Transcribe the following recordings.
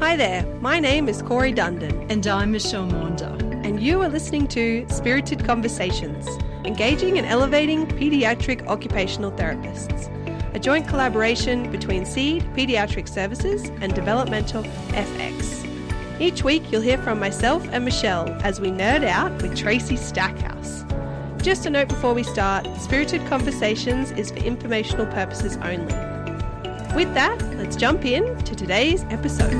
Hi there, my name is Corey Dundon, And I'm Michelle Maunder. and you are listening to Spirited Conversations, engaging and elevating paediatric occupational therapists, a joint collaboration between SEED Paediatric Services and Developmental FX. Each week, you'll hear from myself and Michelle as we nerd out with Tracy Stackhouse. Just a note before we start Spirited Conversations is for informational purposes only. With that, let's jump in to today's episode.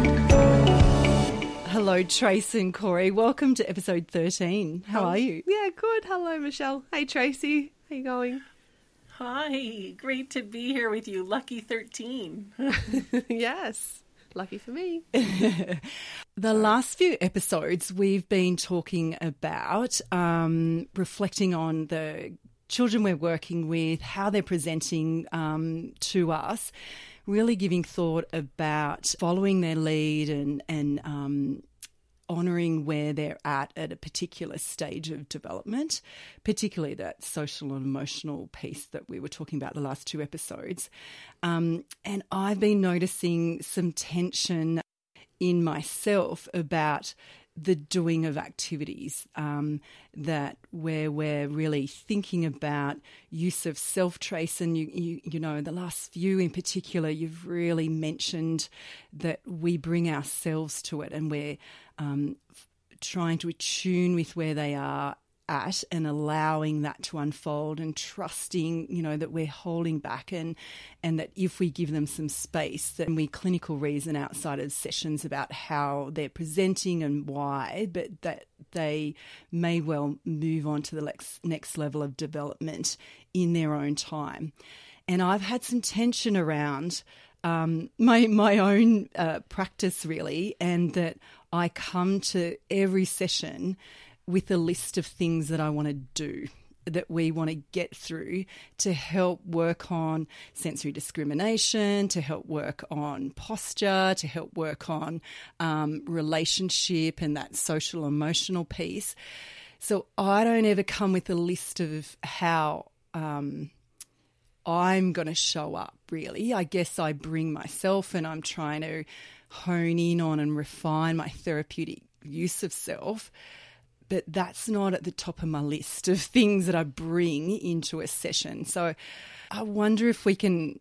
Hello, Trace and Corey. Welcome to episode 13. How are you? Yeah, good. Hello, Michelle. Hey, Tracy. How you going? Hi, great to be here with you. Lucky 13. yes. Lucky for me. The last few episodes, we've been talking about um, reflecting on the children we're working with, how they're presenting um, to us, really giving thought about following their lead and, and um, honouring where they're at at a particular stage of development, particularly that social and emotional piece that we were talking about the last two episodes. Um, and I've been noticing some tension in myself about the doing of activities um, that where we're really thinking about use of self trace and you, you you know the last few in particular you've really mentioned that we bring ourselves to it and we're um, trying to attune with where they are at and allowing that to unfold and trusting you know that we're holding back and and that if we give them some space then we clinical reason outside of sessions about how they're presenting and why but that they may well move on to the next next level of development in their own time. And I've had some tension around um, my my own uh, practice really, and that I come to every session with a list of things that I want to do that we want to get through to help work on sensory discrimination, to help work on posture, to help work on um, relationship and that social emotional piece. So I don't ever come with a list of how. Um, I'm going to show up, really. I guess I bring myself and I'm trying to hone in on and refine my therapeutic use of self. But that's not at the top of my list of things that I bring into a session. So I wonder if we can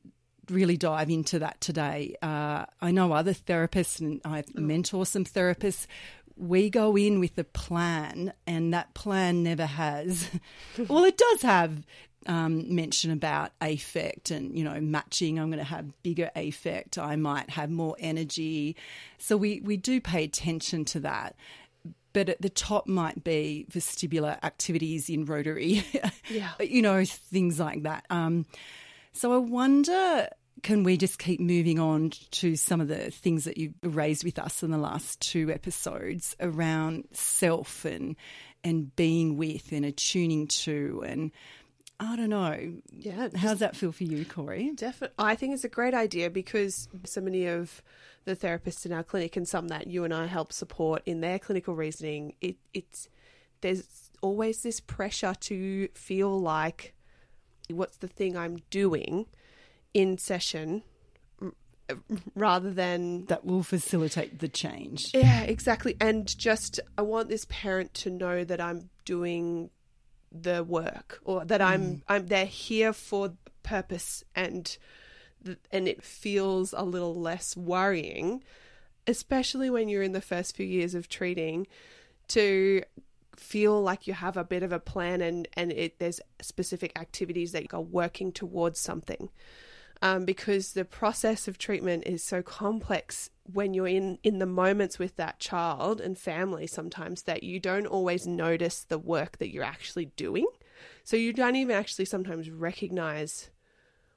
really dive into that today. Uh, I know other therapists and I mentor some therapists. We go in with a plan, and that plan never has. well, it does have um, mention about affect and you know matching. I'm going to have bigger affect. I might have more energy. So we we do pay attention to that. But at the top might be vestibular activities in Rotary, Yeah. you know things like that. Um, so I wonder, can we just keep moving on to some of the things that you've raised with us in the last two episodes around self and and being with and attuning to and I don't know. Yeah. How's that feel for you, Corey? Definitely. I think it's a great idea because so many of the therapists in our clinic and some that you and I help support in their clinical reasoning, it, it's there's always this pressure to feel like what's the thing I'm doing in session rather than That will facilitate the change. yeah, exactly. And just, I want this parent to know that I'm doing the work or that I'm, mm. I'm, they're here for purpose and, and it feels a little less worrying, especially when you're in the first few years of treating to feel like you have a bit of a plan and, and it, there's specific activities that you are working towards something um, because the process of treatment is so complex when you're in in the moments with that child and family sometimes that you don't always notice the work that you're actually doing. So you don't even actually sometimes recognize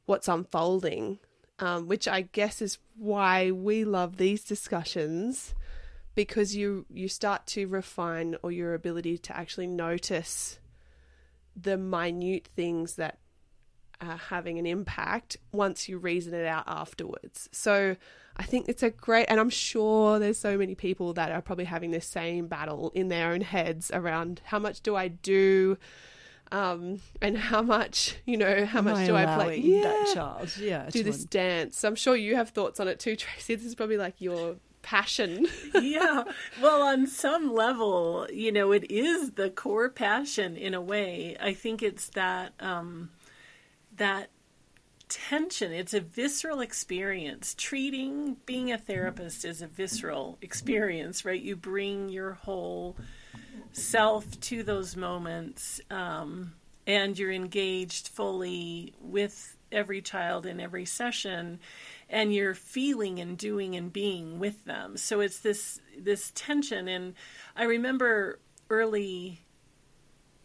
what's unfolding um, which i guess is why we love these discussions because you you start to refine or your ability to actually notice the minute things that uh, having an impact once you reason it out afterwards. So I think it's a great, and I'm sure there's so many people that are probably having this same battle in their own heads around how much do I do, um, and how much, you know, how Am much I do I allowing play? that Yeah. child? Yeah, Do to this dance. I'm sure you have thoughts on it too, Tracy. This is probably like your passion. yeah. Well, on some level, you know, it is the core passion in a way. I think it's that um, that tension. It's a visceral experience. Treating being a therapist is a visceral experience, right? You bring your whole self to those moments, um, and you're engaged fully with every child in every session and you're feeling and doing and being with them so it's this this tension and i remember early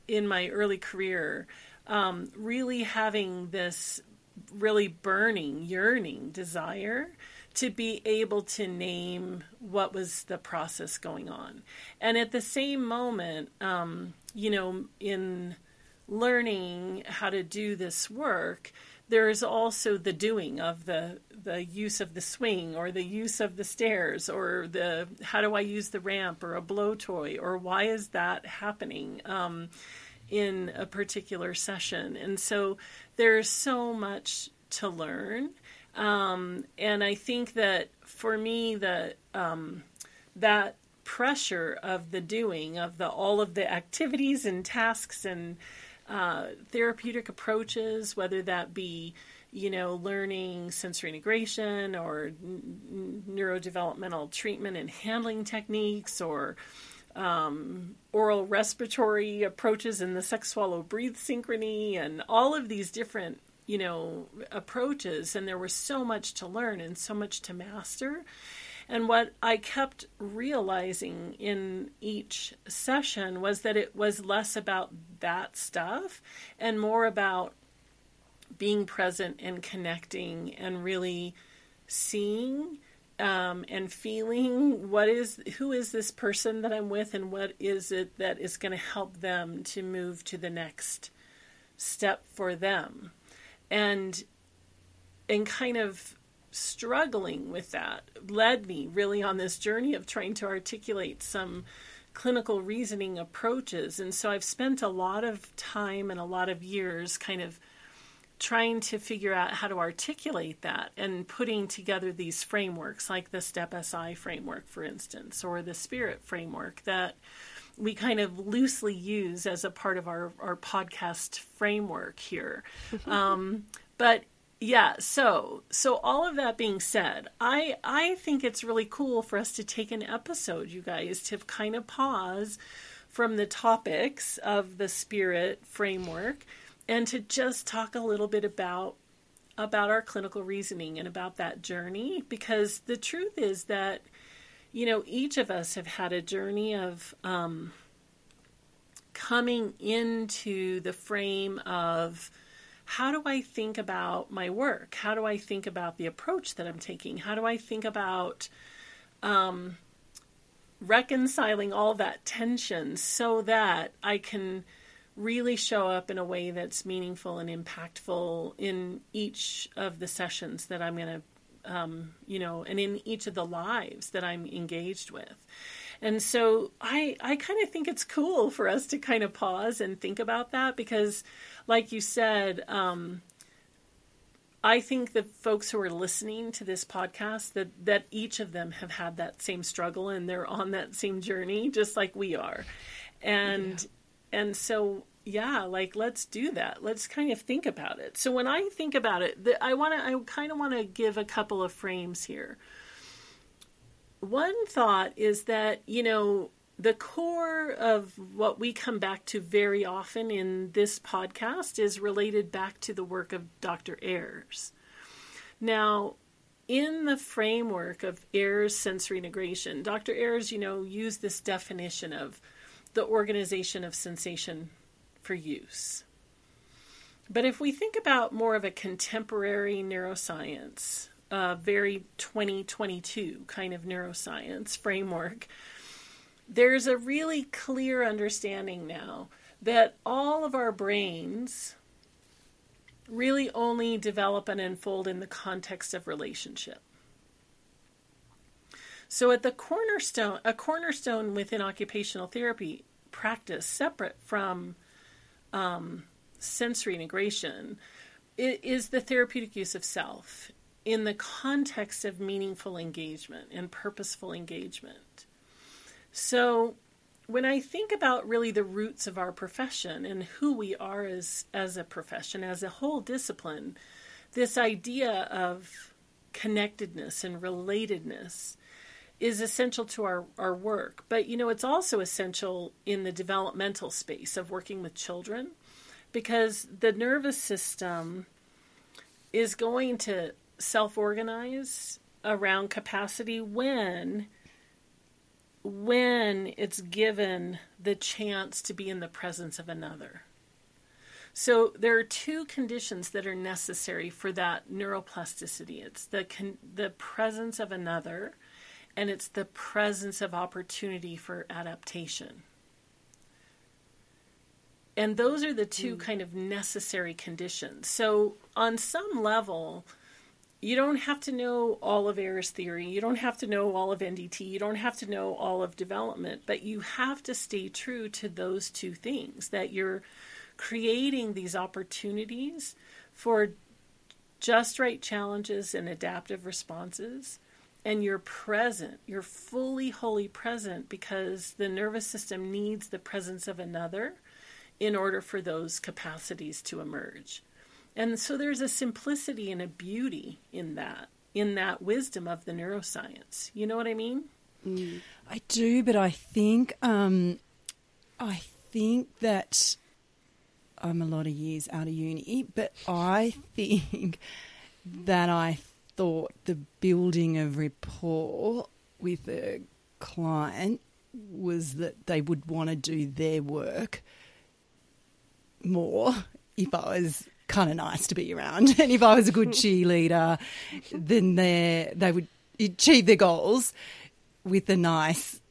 in my early career um, really having this really burning yearning desire to be able to name what was the process going on. And at the same moment um, you know in learning how to do this work there is also the doing of the the use of the swing or the use of the stairs or the how do I use the ramp or a blow toy or why is that happening? Um, in a particular session. And so there's so much to learn. Um, and I think that for me that um, that pressure of the doing of the all of the activities and tasks and uh, therapeutic approaches, whether that be you know, learning sensory integration or n- neurodevelopmental treatment and handling techniques or um, oral respiratory approaches in the suck swallow breathe synchrony and all of these different, you know, approaches. And there was so much to learn and so much to master. And what I kept realizing in each session was that it was less about that stuff and more about being present and connecting and really seeing um, and feeling what is who is this person that I'm with and what is it that is going to help them to move to the next step for them and and kind of struggling with that led me really on this journey of trying to articulate some clinical reasoning approaches. And so I've spent a lot of time and a lot of years kind of trying to figure out how to articulate that and putting together these frameworks like the STEP SI framework, for instance, or the SPIRIT framework that we kind of loosely use as a part of our, our podcast framework here. um, but yeah so so all of that being said i i think it's really cool for us to take an episode you guys to kind of pause from the topics of the spirit framework and to just talk a little bit about about our clinical reasoning and about that journey because the truth is that you know each of us have had a journey of um, coming into the frame of how do I think about my work? How do I think about the approach that I'm taking? How do I think about um, reconciling all that tension so that I can really show up in a way that's meaningful and impactful in each of the sessions that I'm going to, um, you know, and in each of the lives that I'm engaged with. And so I I kind of think it's cool for us to kind of pause and think about that because like you said, um, I think the folks who are listening to this podcast that that each of them have had that same struggle and they're on that same journey just like we are. And. And so yeah, like let's do that. Let's kind of think about it. So when I think about it, the, I want to I kind of want to give a couple of frames here. One thought is that, you know, the core of what we come back to very often in this podcast is related back to the work of Dr. Ayres. Now, in the framework of Ayres sensory integration, Dr. Ayres, you know, used this definition of the organization of sensation for use. But if we think about more of a contemporary neuroscience, a very 2022 kind of neuroscience framework, there's a really clear understanding now that all of our brains really only develop and unfold in the context of relationship. So at the cornerstone, a cornerstone within occupational therapy practice, separate from um, sensory integration, is the therapeutic use of self. in the context of meaningful engagement and purposeful engagement. So, when I think about really the roots of our profession and who we are as as a profession, as a whole discipline, this idea of connectedness and relatedness is essential to our, our work. But you know, it's also essential in the developmental space of working with children because the nervous system is going to self organize around capacity when when it's given the chance to be in the presence of another. So there are two conditions that are necessary for that neuroplasticity. It's the con- the presence of another and it's the presence of opportunity for adaptation. And those are the two mm. kind of necessary conditions. So on some level, you don't have to know all of Ayres theory. You don't have to know all of NDT. You don't have to know all of development, but you have to stay true to those two things that you're creating these opportunities for just right challenges and adaptive responses. And you're present, you're fully, wholly present because the nervous system needs the presence of another in order for those capacities to emerge. And so there's a simplicity and a beauty in that, in that wisdom of the neuroscience. You know what I mean? Mm. I do, but I think um, I think that I'm a lot of years out of uni, but I think that I thought the building of rapport with a client was that they would want to do their work more if I was kind of nice to be around. And if I was a good cheerleader, then they they would achieve their goals with a nice,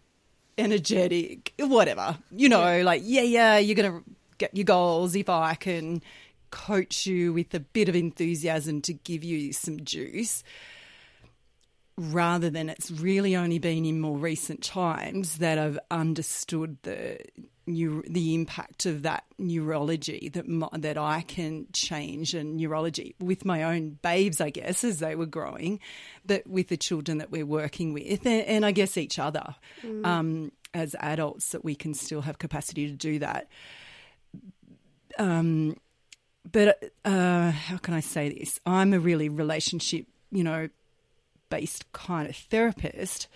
energetic, whatever. You know, yeah. like yeah, yeah, you're gonna get your goals if I can coach you with a bit of enthusiasm to give you some juice. Rather than it's really only been in more recent times that I've understood the the impact of that neurology that my, that I can change and neurology with my own babes, I guess, as they were growing, but with the children that we're working with, and, and I guess each other mm. um, as adults, that we can still have capacity to do that. Um, but uh, how can I say this? I'm a really relationship, you know, based kind of therapist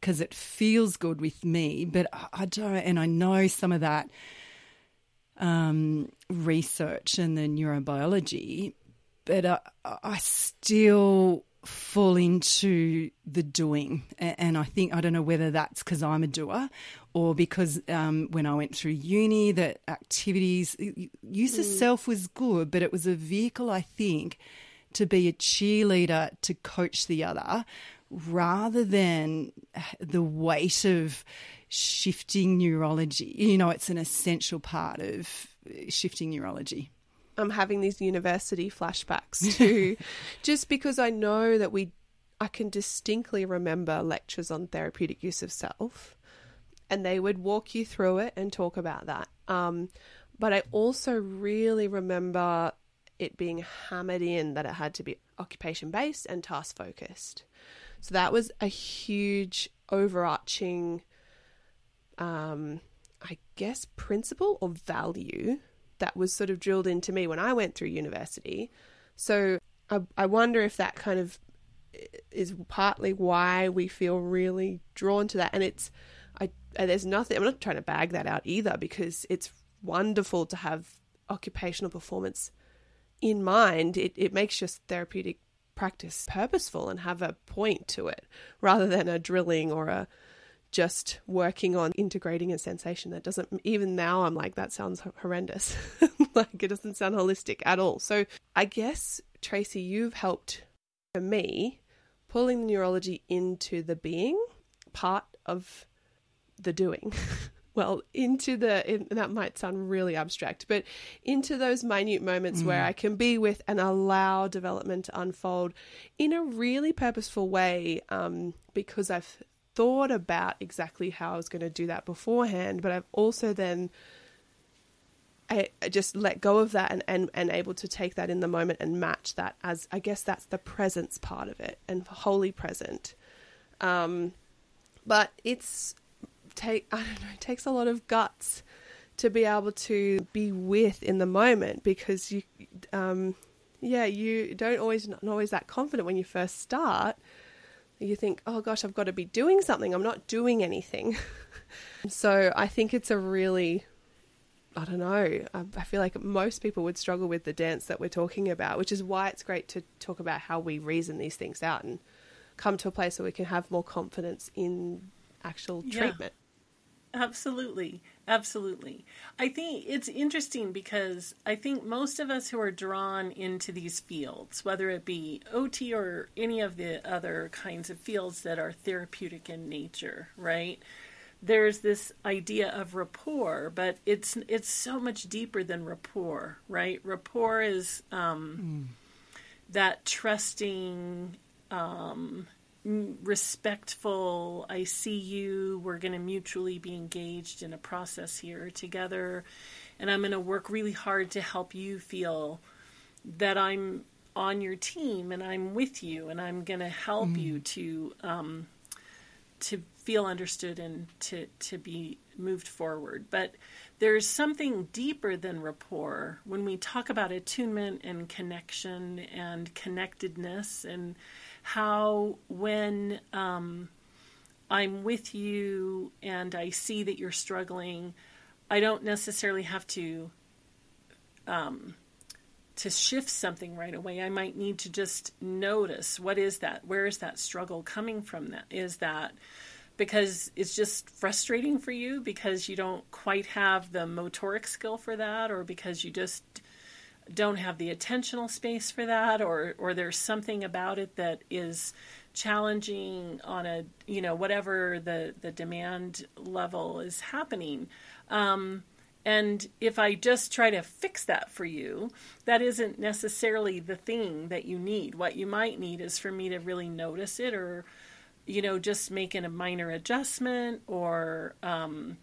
because it feels good with me. But I don't, and I know some of that um, research and the neurobiology, but I, I still fall into the doing. And I think, I don't know whether that's because I'm a doer or because um, when I went through uni, the activities, use of mm. self was good, but it was a vehicle, I think, to be a cheerleader to coach the other rather than the weight of shifting neurology. You know, it's an essential part of shifting neurology. I'm having these university flashbacks too, just because I know that we, I can distinctly remember lectures on therapeutic use of self, and they would walk you through it and talk about that. Um, but I also really remember it being hammered in that it had to be occupation based and task focused. So that was a huge overarching, um, I guess, principle or value that was sort of drilled into me when I went through university. So I, I wonder if that kind of is partly why we feel really drawn to that. And it's, I, there's nothing, I'm not trying to bag that out either because it's wonderful to have occupational performance in mind. It, it makes your therapeutic practice purposeful and have a point to it rather than a drilling or a just working on integrating a sensation that doesn't even now I'm like that sounds horrendous. Like it doesn't sound holistic at all. So I guess Tracy you've helped for me pulling the neurology into the being part of the doing. Well into the in, that might sound really abstract but into those minute moments mm. where i can be with and allow development to unfold in a really purposeful way um, because i've thought about exactly how i was going to do that beforehand but i've also then I, I just let go of that and, and, and able to take that in the moment and match that as I guess that's the presence part of it and wholly present. Um, but it's take I don't know, it takes a lot of guts to be able to be with in the moment because you um, yeah, you don't always not always that confident when you first start. You think, "Oh gosh, I've got to be doing something. I'm not doing anything." so, I think it's a really I don't know. I feel like most people would struggle with the dance that we're talking about, which is why it's great to talk about how we reason these things out and come to a place where we can have more confidence in actual treatment. Yeah, absolutely. Absolutely. I think it's interesting because I think most of us who are drawn into these fields, whether it be OT or any of the other kinds of fields that are therapeutic in nature, right? there's this idea of rapport, but it's it's so much deeper than rapport, right? Rapport is um, mm. that trusting, um, respectful. I see you. We're going to mutually be engaged in a process here together, and I'm going to work really hard to help you feel that I'm on your team and I'm with you, and I'm going to help mm. you to um, to feel understood and to, to be moved forward. But there's something deeper than rapport when we talk about attunement and connection and connectedness and how when um, I'm with you and I see that you're struggling, I don't necessarily have to um, to shift something right away. I might need to just notice what is that? Where is that struggle coming from? That is that because it's just frustrating for you because you don't quite have the motoric skill for that or because you just don't have the attentional space for that or or there's something about it that is challenging on a you know whatever the the demand level is happening um, and if I just try to fix that for you, that isn't necessarily the thing that you need. What you might need is for me to really notice it or you know, just making a minor adjustment or um,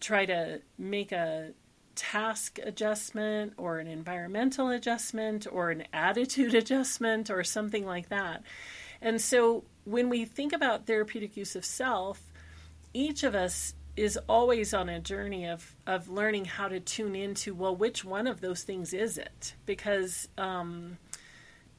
try to make a task adjustment or an environmental adjustment or an attitude adjustment or something like that. And so when we think about therapeutic use of self, each of us is always on a journey of, of learning how to tune into, well, which one of those things is it? Because um,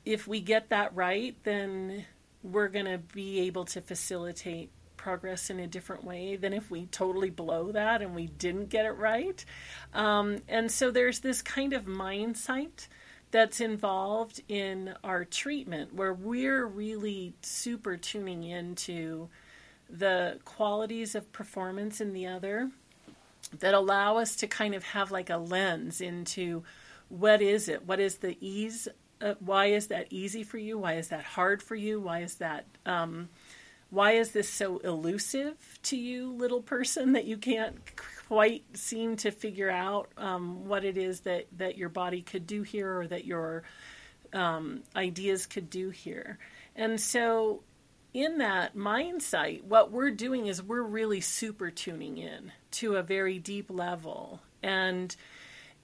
if we get that right, then we're going to be able to facilitate progress in a different way than if we totally blow that and we didn't get it right. Um, and so there's this kind of mindset that's involved in our treatment where we're really super tuning into the qualities of performance in the other that allow us to kind of have like a lens into what is it? What is the ease uh, why is that easy for you? Why is that hard for you? Why is that um, why is this so elusive to you, little person, that you can't quite seem to figure out um, what it is that that your body could do here or that your um, ideas could do here? And so, in that mindset, what we're doing is we're really super tuning in to a very deep level and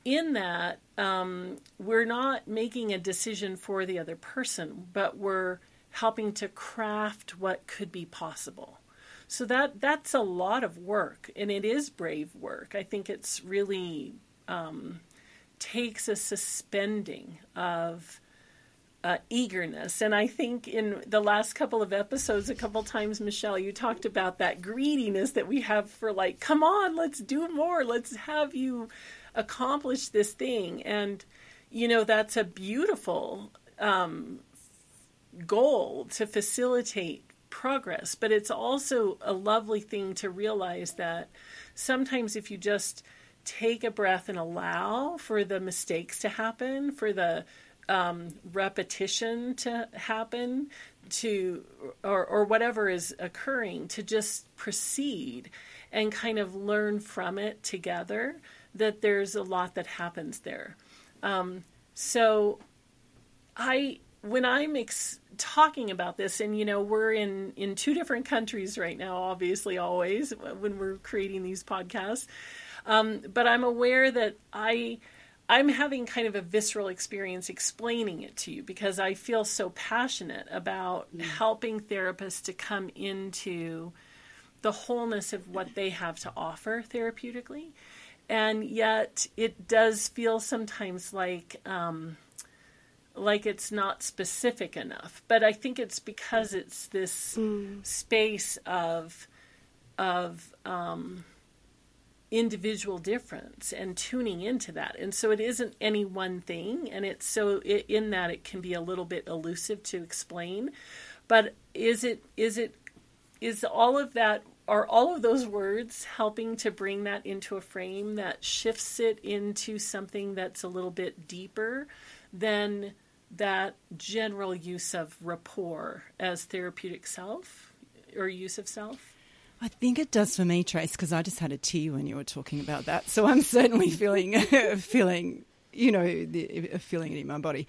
in that, um, we're not making a decision for the other person, but we're helping to craft what could be possible. So that that's a lot of work, and it is brave work. I think it's really um, takes a suspending of uh, eagerness. And I think in the last couple of episodes, a couple times, Michelle, you talked about that greediness that we have for like, come on, let's do more. Let's have you accomplish this thing. And, you know, that's a beautiful um, goal to facilitate progress. But it's also a lovely thing to realize that sometimes if you just take a breath and allow for the mistakes to happen, for the um, repetition to happen, to or, or whatever is occurring, to just proceed and kind of learn from it together that there's a lot that happens there. Um, so I when I'm ex- talking about this, and you know, we're in in two different countries right now, obviously, always when we're creating these podcasts. Um, but I'm aware that I. I'm having kind of a visceral experience explaining it to you because I feel so passionate about mm. helping therapists to come into the wholeness of what they have to offer therapeutically. And yet it does feel sometimes like um, like it's not specific enough. But I think it's because it's this mm. space of of um, individual difference and tuning into that. And so it isn't any one thing, and it's so it, in that it can be a little bit elusive to explain. But is it is it is all of that are all of those words helping to bring that into a frame that shifts it into something that's a little bit deeper than that general use of rapport as therapeutic self or use of self? I think it does for me, Trace, because I just had a tea when you were talking about that. So I'm certainly feeling, feeling, you know, the, feeling it in my body.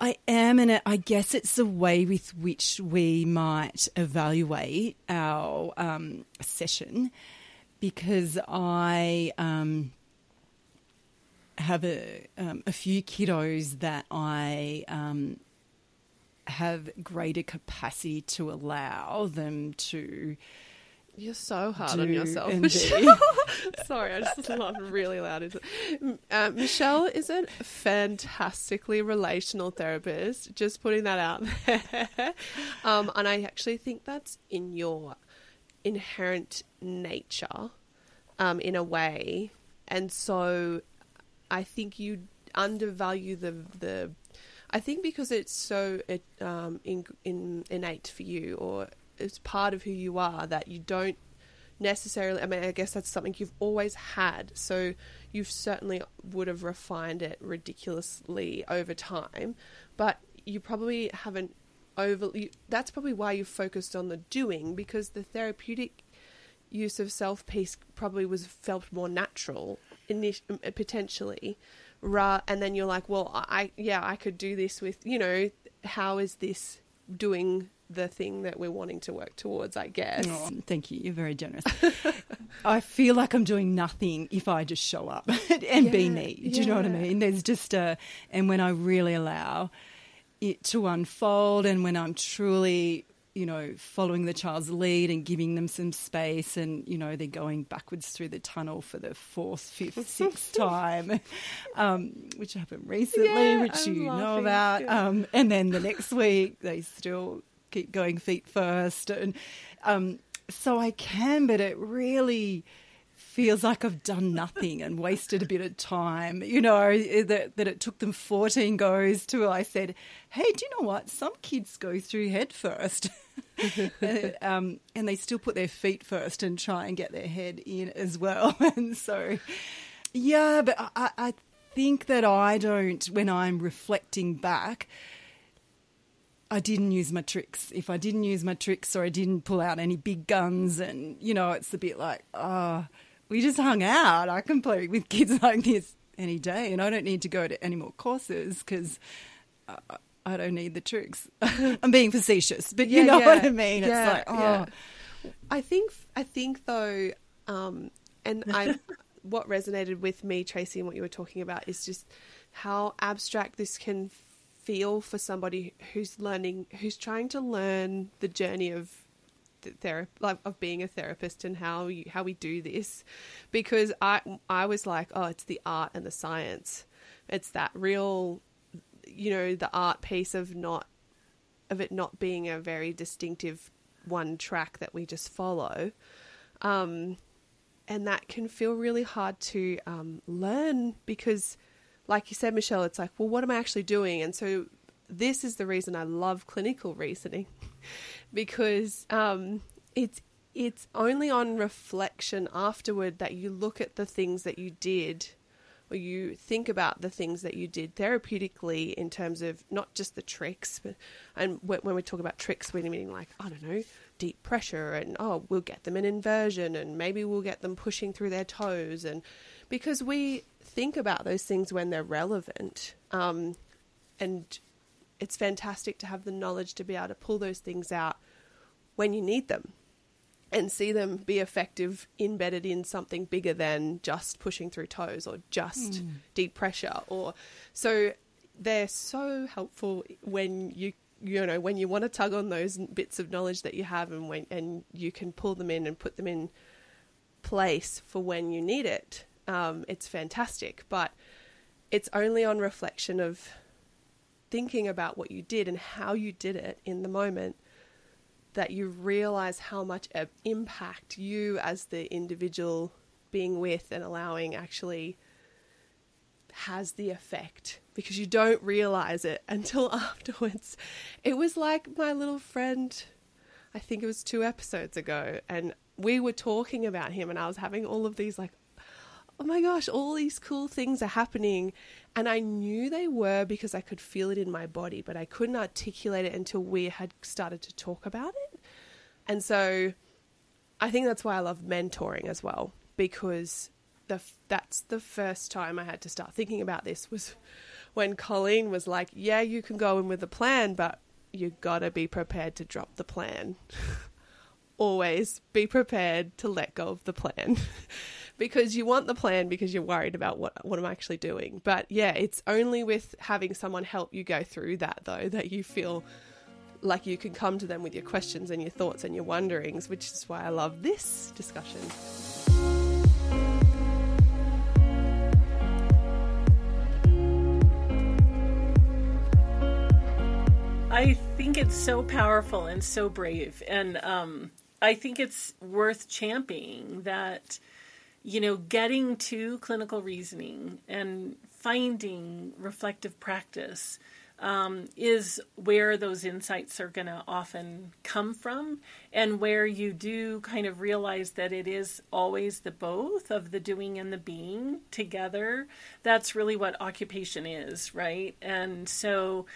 I am, and I guess it's the way with which we might evaluate our um, session, because I um, have a um, a few kiddos that I um, have greater capacity to allow them to. You're so hard on yourself, Michelle. Sorry, I just laughed really loud. Uh, Michelle is a fantastically relational therapist. Just putting that out there, um, and I actually think that's in your inherent nature, um, in a way. And so I think you undervalue the the. I think because it's so it, um, in, in, innate for you, or it's part of who you are, that you don't necessarily. I mean, I guess that's something you've always had. So you certainly would have refined it ridiculously over time, but you probably haven't over. You, that's probably why you focused on the doing because the therapeutic use of self piece probably was felt more natural init- potentially ra- and then you're like well i yeah i could do this with you know how is this doing the thing that we're wanting to work towards i guess? Oh, thank you. You're very generous. I feel like i'm doing nothing if i just show up and yeah, be me. Do you know what i mean? There's just a and when i really allow it to unfold and when i'm truly you know, following the child's lead and giving them some space, and you know, they're going backwards through the tunnel for the fourth, fifth, sixth time, um, which happened recently, yeah, which I'm you laughing. know about. Um, and then the next week, they still keep going feet first, and um, so I can, but it really feels like I've done nothing and wasted a bit of time. You know, that, that it took them 14 goes to I said, hey, do you know what? Some kids go through head first. and, um, and they still put their feet first and try and get their head in as well. and so, yeah, but I, I think that I don't, when I'm reflecting back, I didn't use my tricks. If I didn't use my tricks or I didn't pull out any big guns, and you know, it's a bit like, oh, we just hung out. I can play with kids like this any day, and I don't need to go to any more courses because I, don't need the tricks. I'm being facetious, but you yeah, know yeah. what I mean. Yeah, it's like, oh. Yeah. I think, I think though, um, and I, what resonated with me, Tracy, and what you were talking about is just how abstract this can feel for somebody who's learning, who's trying to learn the journey of therapy like, of being a therapist and how you, how we do this because I I was like oh it's the art and the science it's that real you know the art piece of not of it not being a very distinctive one track that we just follow um, and that can feel really hard to um, learn because like you said Michelle it's like well what am I actually doing? And so this is the reason I love clinical reasoning because um, it's it's only on reflection afterward that you look at the things that you did or you think about the things that you did therapeutically in terms of not just the tricks but and when we talk about tricks we're meaning like i don't know deep pressure and oh we'll get them an inversion and maybe we'll get them pushing through their toes and because we think about those things when they're relevant um, and it's fantastic to have the knowledge to be able to pull those things out when you need them. And see them be effective embedded in something bigger than just pushing through toes or just mm. deep pressure or so they're so helpful when you you know when you want to tug on those bits of knowledge that you have and when and you can pull them in and put them in place for when you need it um, it's fantastic but it's only on reflection of thinking about what you did and how you did it in the moment that you realize how much of impact you as the individual being with and allowing actually has the effect because you don't realize it until afterwards. It was like my little friend, I think it was two episodes ago, and we were talking about him, and I was having all of these, like, oh my gosh, all these cool things are happening. And I knew they were because I could feel it in my body, but I couldn't articulate it until we had started to talk about it. And so I think that's why I love mentoring as well because the that's the first time I had to start thinking about this was when Colleen was like, "Yeah, you can go in with a plan, but you got to be prepared to drop the plan." Always be prepared to let go of the plan. because you want the plan because you're worried about what what I'm actually doing. But yeah, it's only with having someone help you go through that though that you feel like you can come to them with your questions and your thoughts and your wonderings, which is why I love this discussion. I think it's so powerful and so brave, and um, I think it's worth championing that you know getting to clinical reasoning and finding reflective practice um, is where those insights are going to often come from, and where you do kind of realize that it is always the both of the doing and the being together. That's really what occupation is, right? And so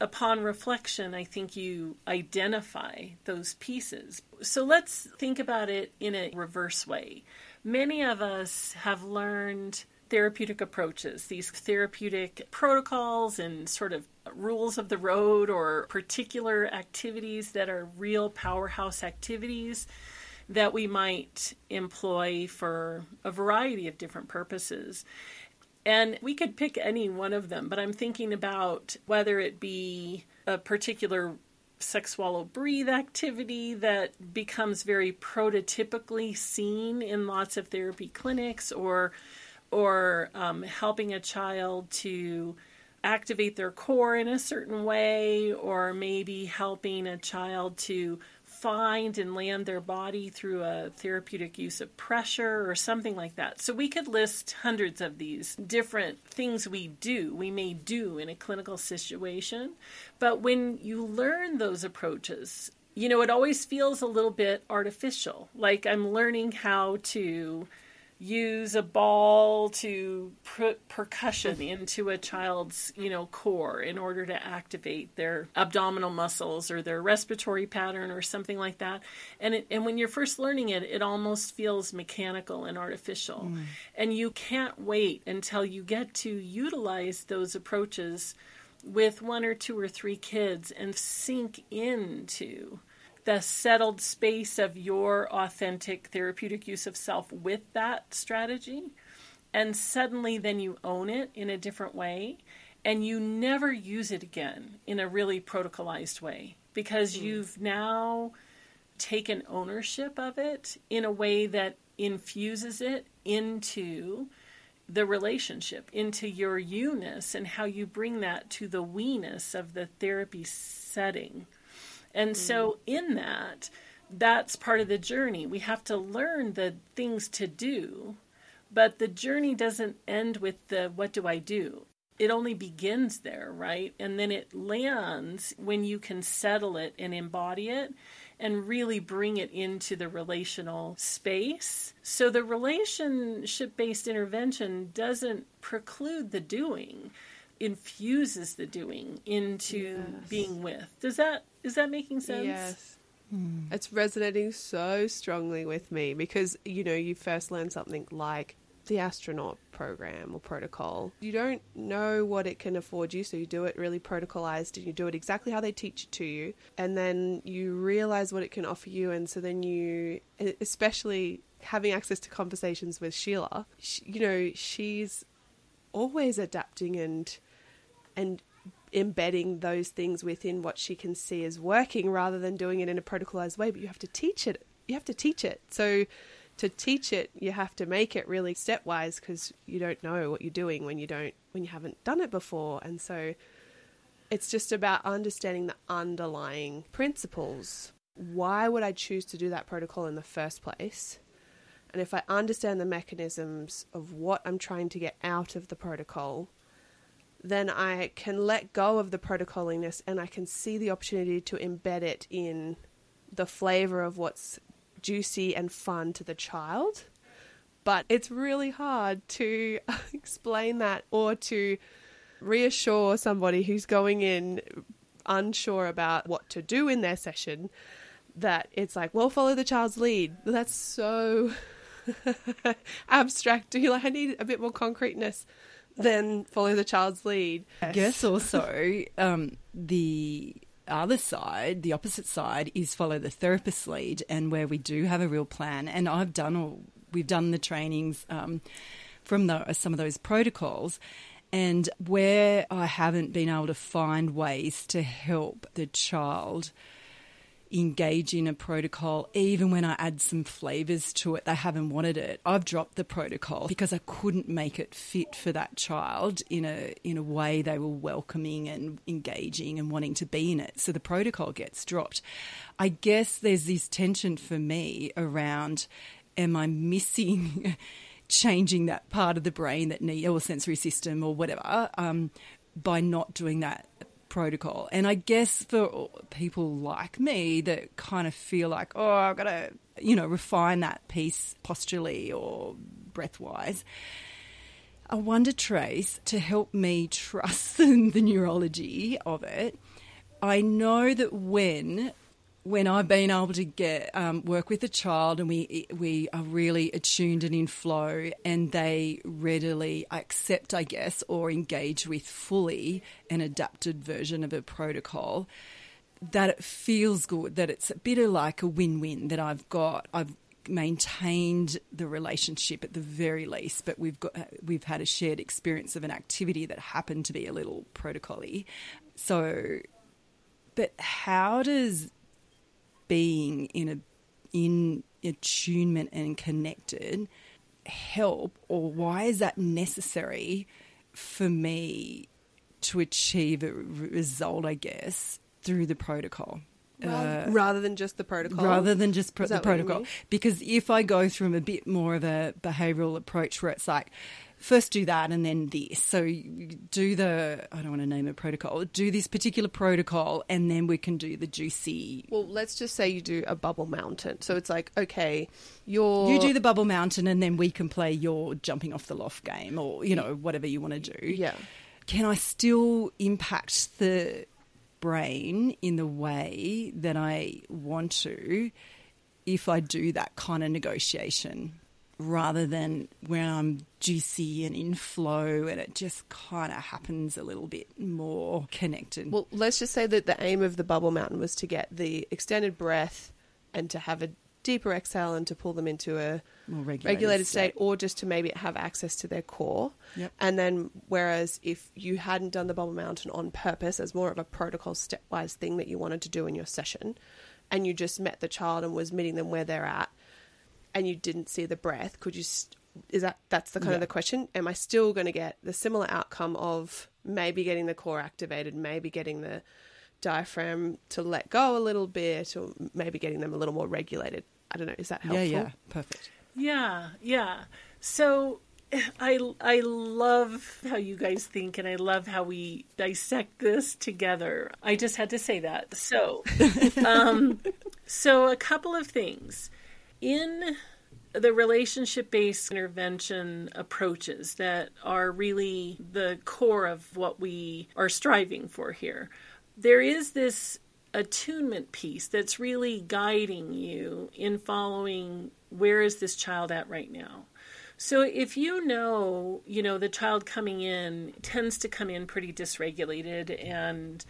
upon reflection, I think you identify those pieces. So let's think about it in a reverse way. Many of us have learned therapeutic approaches, these therapeutic protocols and sort of rules of the road or particular activities that are real powerhouse activities that we might employ for a variety of different purposes. And we could pick any one of them, but I'm thinking about whether it be a particular suck swallow breathe activity that becomes very prototypically seen in lots of therapy clinics or or um, helping a child to activate their core in a certain way, or maybe helping a child to find and land their body through a therapeutic use of pressure or something like that. So we could list hundreds of these different things we do, we may do in a clinical situation. But when you learn those approaches, you know, it always feels a little bit artificial. Like I'm learning how to use a ball to put percussion into a child's you know core in order to activate their abdominal muscles or their respiratory pattern or something like that and it, and when you're first learning it it almost feels mechanical and artificial mm. and you can't wait until you get to utilize those approaches with one or two or three kids and sink into the settled space of your authentic therapeutic use of self with that strategy. And suddenly, then you own it in a different way, and you never use it again in a really protocolized way because mm. you've now taken ownership of it in a way that infuses it into the relationship, into your you-ness, and how you bring that to the we-ness of the therapy setting. And mm. so, in that, that's part of the journey. We have to learn the things to do, but the journey doesn't end with the what do I do? It only begins there, right? And then it lands when you can settle it and embody it and really bring it into the relational space. So the relationship based intervention doesn't preclude the doing infuses the doing into yes. being with. Does that is that making sense? Yes. Hmm. It's resonating so strongly with me because you know you first learn something like the astronaut program or protocol. You don't know what it can afford you, so you do it really protocolized and you do it exactly how they teach it to you. And then you realize what it can offer you. And so then you, especially having access to conversations with Sheila, she, you know, she's always adapting and, and embedding those things within what she can see as working rather than doing it in a protocolized way. But you have to teach it. You have to teach it. So, to teach it, you have to make it really stepwise because you don't know what you're doing when you don't when you haven't done it before, and so it's just about understanding the underlying principles. Why would I choose to do that protocol in the first place? And if I understand the mechanisms of what I'm trying to get out of the protocol, then I can let go of the protocoliness and I can see the opportunity to embed it in the flavor of what's juicy and fun to the child. But it's really hard to explain that or to reassure somebody who's going in unsure about what to do in their session that it's like, well, follow the child's lead. That's so abstract. Do You're like, I need a bit more concreteness than follow the child's lead. I guess also um, the other side, the opposite side, is follow the therapist's lead, and where we do have a real plan. And I've done all, we've done the trainings um, from the, some of those protocols. And where I haven't been able to find ways to help the child engage in a protocol, even when I add some flavors to it, they haven't wanted it. I've dropped the protocol because I couldn't make it fit for that child in a in a way they were welcoming and engaging and wanting to be in it. So the protocol gets dropped. I guess there's this tension for me around am I missing changing that part of the brain that need or sensory system or whatever um, by not doing that protocol. And I guess for people like me that kind of feel like, oh, I've got to, you know, refine that piece posturally or breath wise. I wonder, Trace, to help me trust in the neurology of it, I know that when when I've been able to get um, work with a child and we we are really attuned and in flow, and they readily accept, I guess, or engage with fully an adapted version of a protocol, that it feels good. That it's a bit of like a win-win. That I've got I've maintained the relationship at the very least, but we've got we've had a shared experience of an activity that happened to be a little protocoly. So, but how does being in a in attunement and connected help or why is that necessary for me to achieve a result i guess through the protocol? Rather, uh, rather than just the protocol? rather than just pro- the protocol. because if i go through a bit more of a behavioral approach where it's like first do that and then this. So do the, I don't want to name a protocol, do this particular protocol and then we can do the juicy. Well, let's just say you do a bubble mountain. So it's like, okay, you're. You do the bubble mountain and then we can play your jumping off the loft game or, you know, whatever you want to do. Yeah. Can I still impact the brain in the way that I want to if I do that kind of negotiation? Rather than when I'm juicy and in flow and it just kind of happens a little bit more connected. Well, let's just say that the aim of the bubble mountain was to get the extended breath and to have a deeper exhale and to pull them into a regulated, regulated state, state, or just to maybe have access to their core. Yep. And then, whereas if you hadn't done the bubble mountain on purpose as more of a protocol stepwise thing that you wanted to do in your session, and you just met the child and was meeting them where they're at, and you didn't see the breath, could you? St- is that that's the kind yeah. of the question? Am I still going to get the similar outcome of maybe getting the core activated, maybe getting the diaphragm to let go a little bit, or maybe getting them a little more regulated? I don't know. Is that helpful? Yeah, yeah, perfect. Yeah, yeah. So I I love how you guys think, and I love how we dissect this together. I just had to say that. So, um, so a couple of things in the relationship based intervention approaches that are really the core of what we are striving for here, there is this attunement piece that's really guiding you in following where is this child at right now. So if you know, you know, the child coming in tends to come in pretty dysregulated and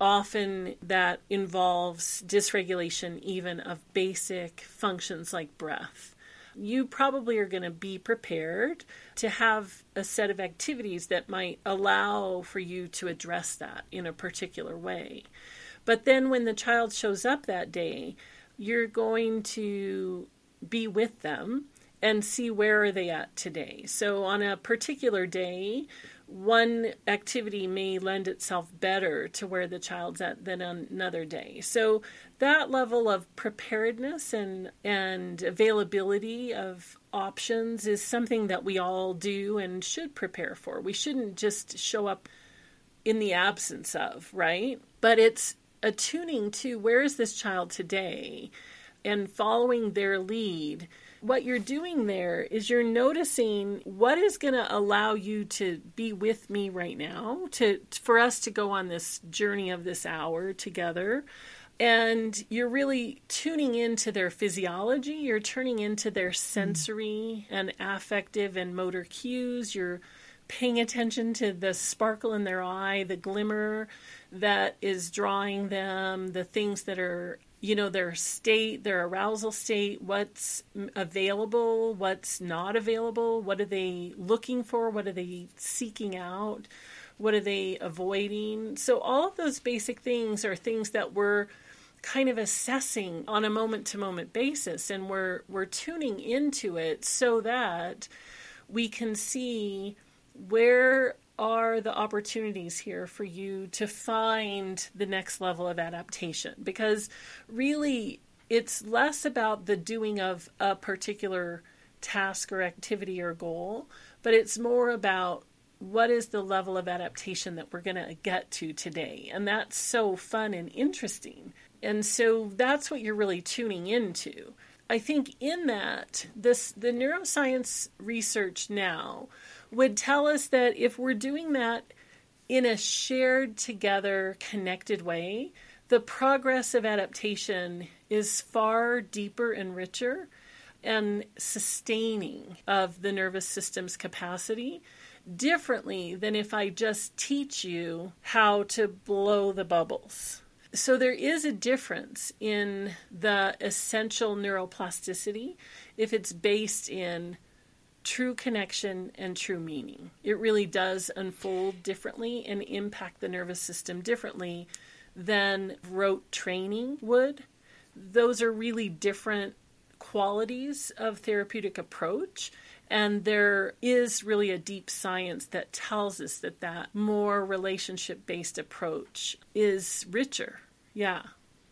often that involves dysregulation even of basic functions like breath. You probably are going to be prepared to have a set of activities that might allow for you to address that in a particular way. But then when the child shows up that day, you're going to be with them and see where are they at today. So on a particular day, one activity may lend itself better to where the child's at than another day. So that level of preparedness and and availability of options is something that we all do and should prepare for. We shouldn't just show up in the absence of, right? But it's attuning to where is this child today and following their lead what you're doing there is you're noticing what is going to allow you to be with me right now to for us to go on this journey of this hour together. And you're really tuning into their physiology. You're turning into their mm-hmm. sensory and affective and motor cues. You're paying attention to the sparkle in their eye the glimmer that is drawing them the things that are you know their state their arousal state what's available what's not available what are they looking for what are they seeking out what are they avoiding? So all of those basic things are things that we're kind of assessing on a moment to moment basis and we're we're tuning into it so that we can see where are the opportunities here for you to find the next level of adaptation? Because really, it's less about the doing of a particular task or activity or goal, but it's more about what is the level of adaptation that we're going to get to today. And that's so fun and interesting. And so that's what you're really tuning into. I think in that, this the neuroscience research now would tell us that if we're doing that in a shared together connected way, the progress of adaptation is far deeper and richer and sustaining of the nervous system's capacity differently than if I just teach you how to blow the bubbles. So there is a difference in the essential neuroplasticity if it's based in true connection and true meaning. It really does unfold differently and impact the nervous system differently than rote training would. Those are really different qualities of therapeutic approach and there is really a deep science that tells us that that more relationship based approach is richer yeah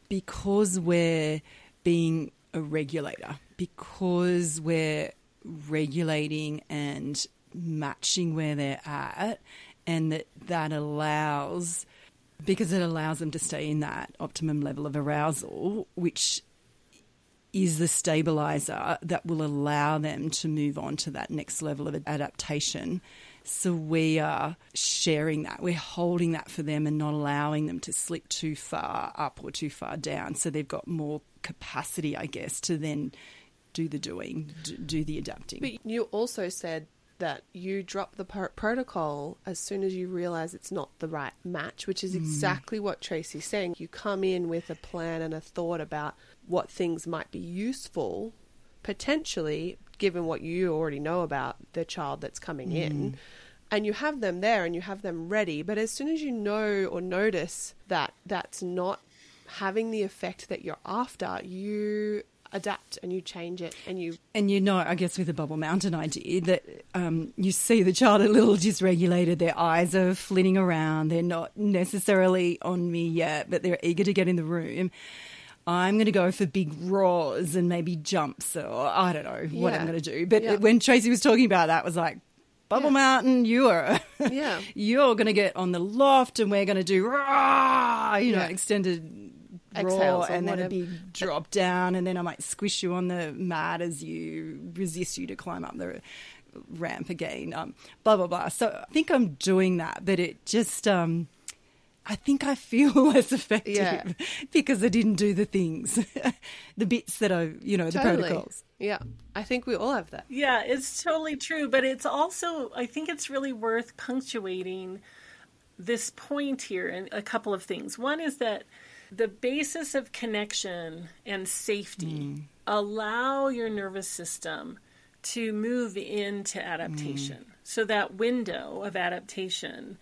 because we're being a regulator because we're regulating and matching where they're at, and that that allows because it allows them to stay in that optimum level of arousal, which is the stabilizer that will allow them to move on to that next level of adaptation. So we are sharing that. We're holding that for them and not allowing them to slip too far up or too far down. So they've got more capacity, I guess, to then do the doing, do the adapting. But you also said that you drop the protocol as soon as you realize it's not the right match, which is mm. exactly what Tracy's saying. You come in with a plan and a thought about what things might be useful, potentially, given what you already know about the child that's coming mm. in. And you have them there and you have them ready. But as soon as you know or notice that that's not having the effect that you're after, you adapt and you change it and you and you know i guess with the bubble mountain idea that um, you see the child a little dysregulated their eyes are flitting around they're not necessarily on me yet but they're eager to get in the room I'm going to go for big roars and maybe jumps, or I don't know what yeah. I'm going to do. But yeah. when Tracy was talking about that, was like, Bubble yeah. Mountain, you are, yeah, you're going to get on the loft, and we're going to do, rah, you know, extended Exhales and then a big drop down, and then I might squish you on the mat as you resist you to climb up the ramp again. Um, blah blah blah. So I think I'm doing that, but it just um, I think I feel less effective Yeah. because I didn't do the things, the bits that I, you know, the protocols. Yeah, I think we all have that. Yeah, it's totally true. But it's also, I think it's really worth punctuating this point here and a couple of things. One is that the basis of connection and safety mm. allow your nervous system to move into adaptation. Mm. So that window of adaptation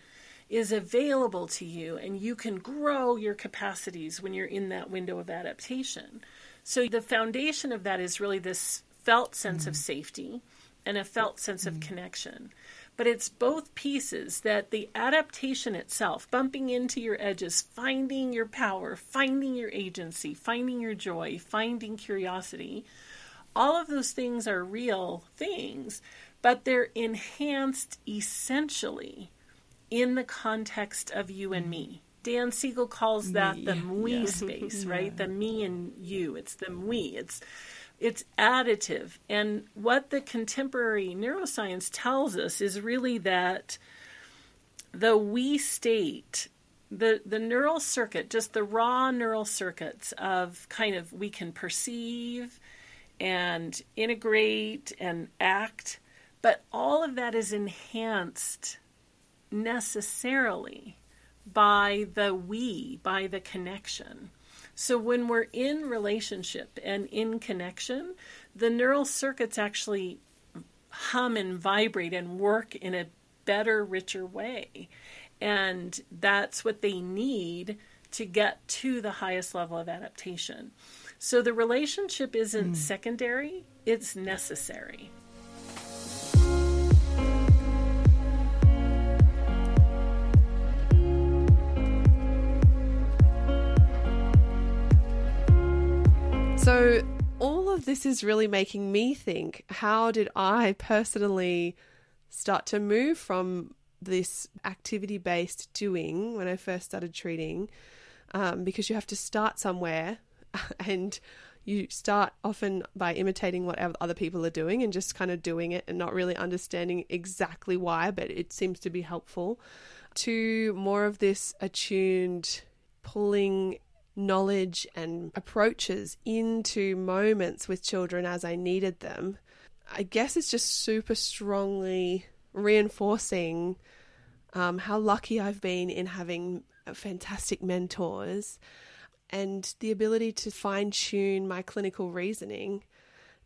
is available to you and you can grow your capacities when you're in that window of adaptation. So the foundation of that is really this felt sense of mm. safety and a felt sense of connection. But it's both pieces that the adaptation itself, bumping into your edges, finding your power, finding your agency, finding your joy, finding curiosity, all of those things are real things, but they're enhanced essentially in the context of you and me. Dan Siegel calls that the me space, right? The me and you. It's the we. It's it's additive. And what the contemporary neuroscience tells us is really that the we state, the the neural circuit, just the raw neural circuits of kind of we can perceive and integrate and act, but all of that is enhanced necessarily by the we, by the connection. So when we're in relationship and in connection, the neural circuits actually hum and vibrate and work in a better, richer way. And that's what they need to get to the highest level of adaptation. So the relationship isn't hmm. secondary, it's necessary. So, all of this is really making me think how did I personally start to move from this activity based doing when I first started treating? Um, because you have to start somewhere and you start often by imitating what other people are doing and just kind of doing it and not really understanding exactly why, but it seems to be helpful. To more of this attuned pulling knowledge and approaches into moments with children as I needed them, I guess it's just super strongly reinforcing um, how lucky I've been in having fantastic mentors and the ability to fine tune my clinical reasoning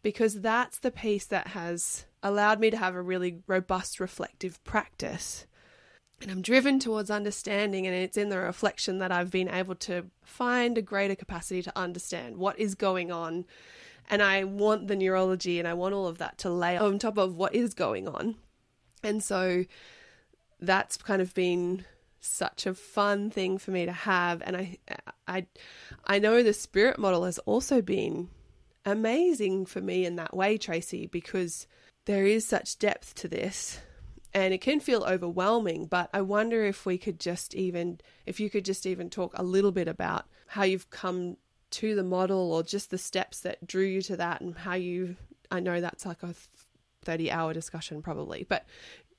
because that's the piece that has allowed me to have a really robust reflective practice and I'm driven towards understanding, and it's in the reflection that I've been able to find a greater capacity to understand what is going on. And I want the neurology and I want all of that to lay on top of what is going on. And so that's kind of been such a fun thing for me to have. And I, I, I know the spirit model has also been amazing for me in that way, Tracy, because there is such depth to this and it can feel overwhelming but i wonder if we could just even if you could just even talk a little bit about how you've come to the model or just the steps that drew you to that and how you i know that's like a 30 hour discussion probably but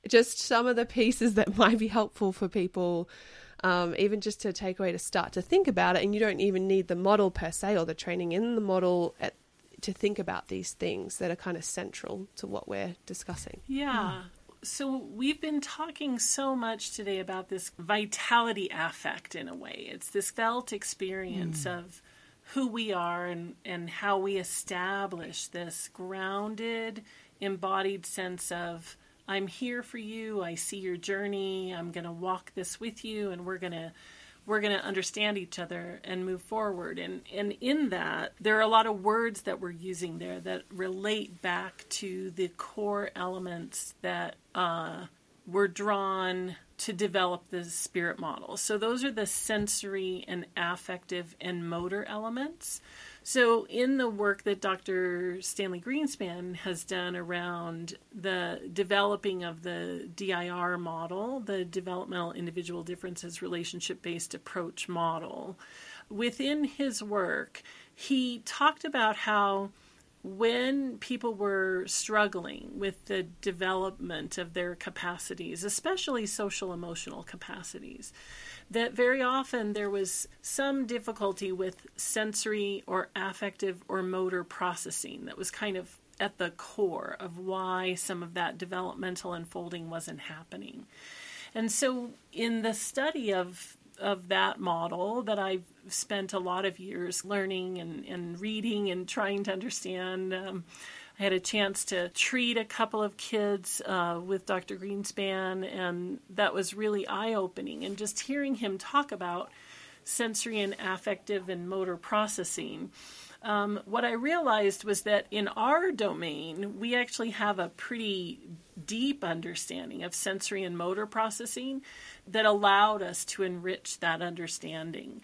just some of the pieces that might be helpful for people um, even just to take away to start to think about it. And you don't even need the model per se or the training in the model at, to think about these things that are kind of central to what we're discussing. Yeah. So we've been talking so much today about this vitality affect in a way. It's this felt experience hmm. of who we are and, and how we establish this grounded, embodied sense of I'm here for you, I see your journey, I'm gonna walk this with you and we're gonna we're going to understand each other and move forward. And, and in that, there are a lot of words that we're using there that relate back to the core elements that were drawn to develop the spirit model. So those are the sensory and affective and motor elements. So, in the work that Dr. Stanley Greenspan has done around the developing of the DIR model, the Developmental Individual Differences Relationship Based Approach model, within his work, he talked about how when people were struggling with the development of their capacities, especially social emotional capacities, that very often there was some difficulty with sensory or affective or motor processing that was kind of at the core of why some of that developmental unfolding wasn't happening. And so, in the study of of that model that I've spent a lot of years learning and, and reading and trying to understand. Um, I had a chance to treat a couple of kids uh, with Dr. Greenspan, and that was really eye opening. And just hearing him talk about sensory and affective and motor processing. Um, what I realized was that in our domain, we actually have a pretty deep understanding of sensory and motor processing that allowed us to enrich that understanding.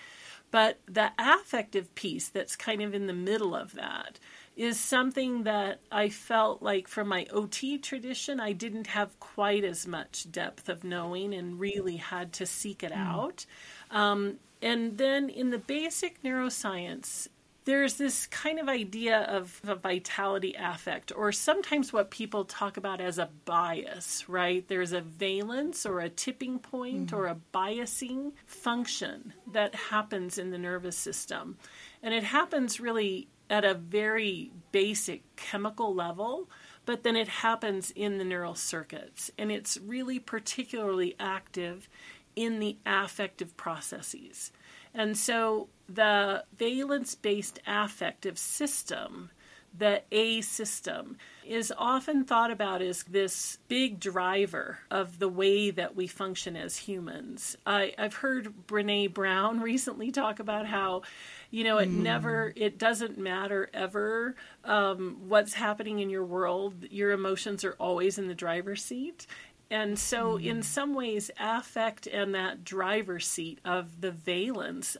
But the affective piece that's kind of in the middle of that is something that I felt like from my OT tradition, I didn't have quite as much depth of knowing and really had to seek it mm. out. Um, and then in the basic neuroscience, there's this kind of idea of a vitality affect, or sometimes what people talk about as a bias, right? There's a valence or a tipping point mm-hmm. or a biasing function that happens in the nervous system. And it happens really at a very basic chemical level, but then it happens in the neural circuits. And it's really particularly active in the affective processes. And so the valence based affective system, the A system, is often thought about as this big driver of the way that we function as humans. I, have heard Brene Brown recently talk about how, you know, it mm. never, it doesn't matter ever um, what's happening in your world. Your emotions are always in the driver's seat. And so, mm. in some ways, affect and that driver's seat of the valence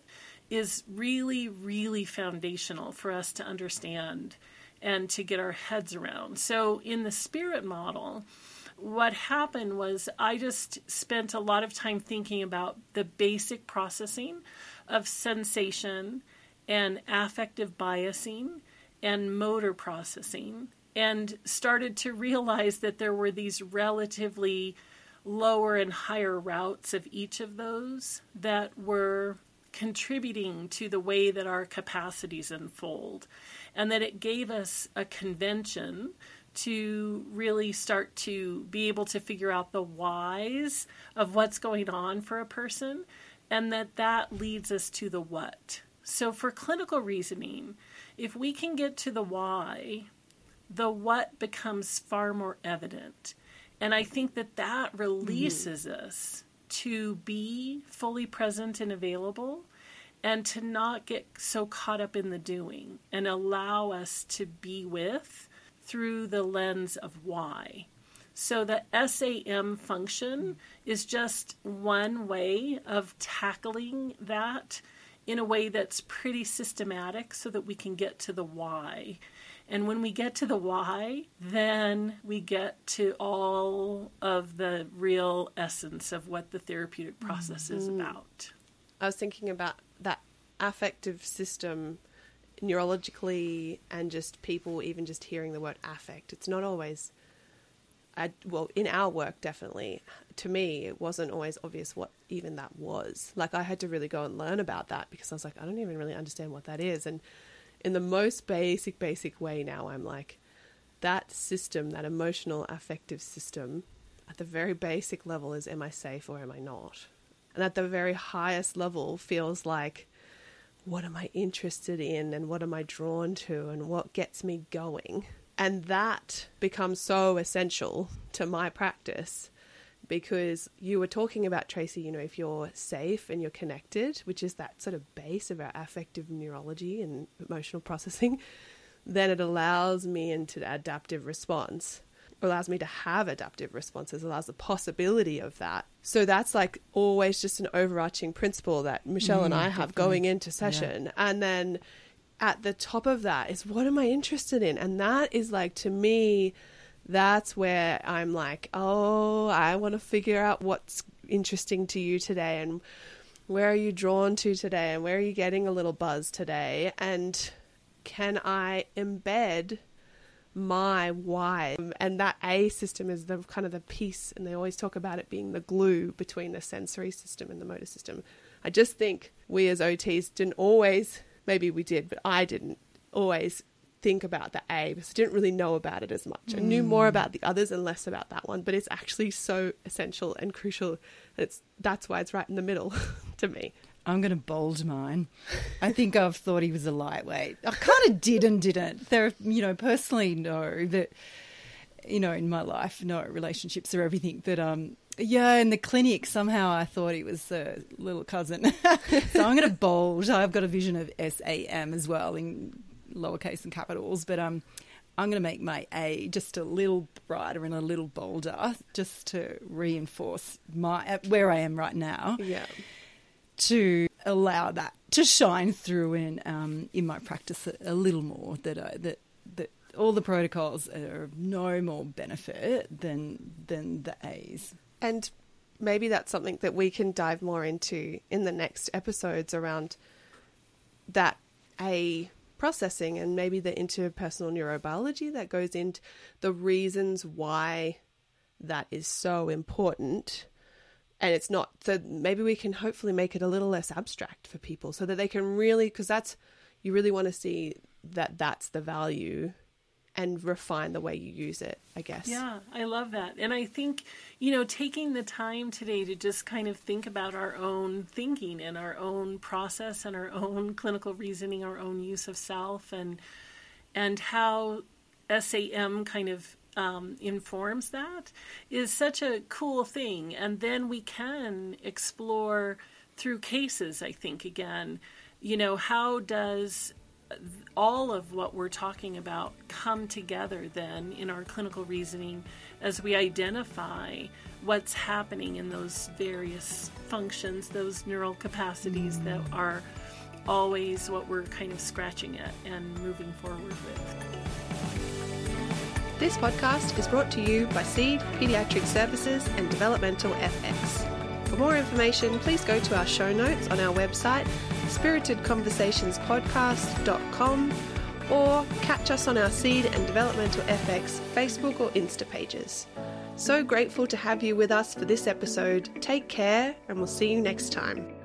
is really, really foundational for us to understand and to get our heads around. So, in the spirit model, what happened was I just spent a lot of time thinking about the basic processing of sensation and affective biasing and motor processing and started to realize that there were these relatively lower and higher routes of each of those that were contributing to the way that our capacities unfold, and that it gave us a convention to really start to be able to figure out the whys of what's going on for a person, and that that leads us to the what. So, for clinical reasoning, if we can get to the why, the what becomes far more evident. And I think that that releases mm-hmm. us to be fully present and available and to not get so caught up in the doing and allow us to be with through the lens of why. So the SAM function is just one way of tackling that in a way that's pretty systematic so that we can get to the why. And when we get to the why, then we get to all of the real essence of what the therapeutic process mm-hmm. is about. I was thinking about that affective system neurologically and just people even just hearing the word affect. It's not always I, well, in our work, definitely, to me, it wasn't always obvious what even that was. Like, I had to really go and learn about that because I was like, I don't even really understand what that is. And in the most basic, basic way now, I'm like, that system, that emotional affective system, at the very basic level is am I safe or am I not? And at the very highest level feels like what am I interested in and what am I drawn to and what gets me going? And that becomes so essential to my practice because you were talking about Tracy, you know, if you're safe and you're connected, which is that sort of base of our affective neurology and emotional processing, then it allows me into adaptive response allows me to have adaptive responses, allows the possibility of that. So that's like always just an overarching principle that Michelle mm, and I have going into session. Yeah. And then at the top of that is what am I interested in? And that is like to me that's where I'm like, oh, I want to figure out what's interesting to you today and where are you drawn to today and where are you getting a little buzz today and can I embed my why. And that A system is the kind of the piece, and they always talk about it being the glue between the sensory system and the motor system. I just think we as OTs didn't always, maybe we did, but I didn't always think about the A because I didn't really know about it as much. I knew more about the others and less about that one, but it's actually so essential and crucial. It's that's why it's right in the middle to me. I'm going to bold mine. I think I've thought he was a lightweight. I kind of did and didn't. There, you know, personally, no, that, you know, in my life, no, relationships are everything. But, um, yeah, in the clinic, somehow I thought he was a little cousin. so I'm going to bold. I've got a vision of SAM as well in lowercase and capitals. But, um, I'm going to make my A just a little brighter and a little bolder, just to reinforce my where I am right now. Yeah to allow that to shine through in um, in my practice a, a little more. That I, that that all the protocols are of no more benefit than than the A's. And maybe that's something that we can dive more into in the next episodes around that A processing and maybe the interpersonal neurobiology that goes into the reasons why that is so important. And it's not so maybe we can hopefully make it a little less abstract for people so that they can really because that's you really want to see that that's the value and refine the way you use it i guess. Yeah i love that. And i think you know taking the time today to just kind of think about our own thinking and our own process and our own clinical reasoning our own use of self and and how sam kind of um, informs that is such a cool thing. And then we can explore through cases, I think, again, you know, how does all of what we're talking about come together then in our clinical reasoning as we identify what's happening in those various functions, those neural capacities that mm. are always what we're kind of scratching at and moving forward with. This podcast is brought to you by SEED Pediatric Services and Developmental FX. For more information, please go to our show notes on our website, spiritedconversationspodcast.com, or catch us on our SEED and Developmental FX Facebook or Insta pages. So grateful to have you with us for this episode. Take care, and we'll see you next time.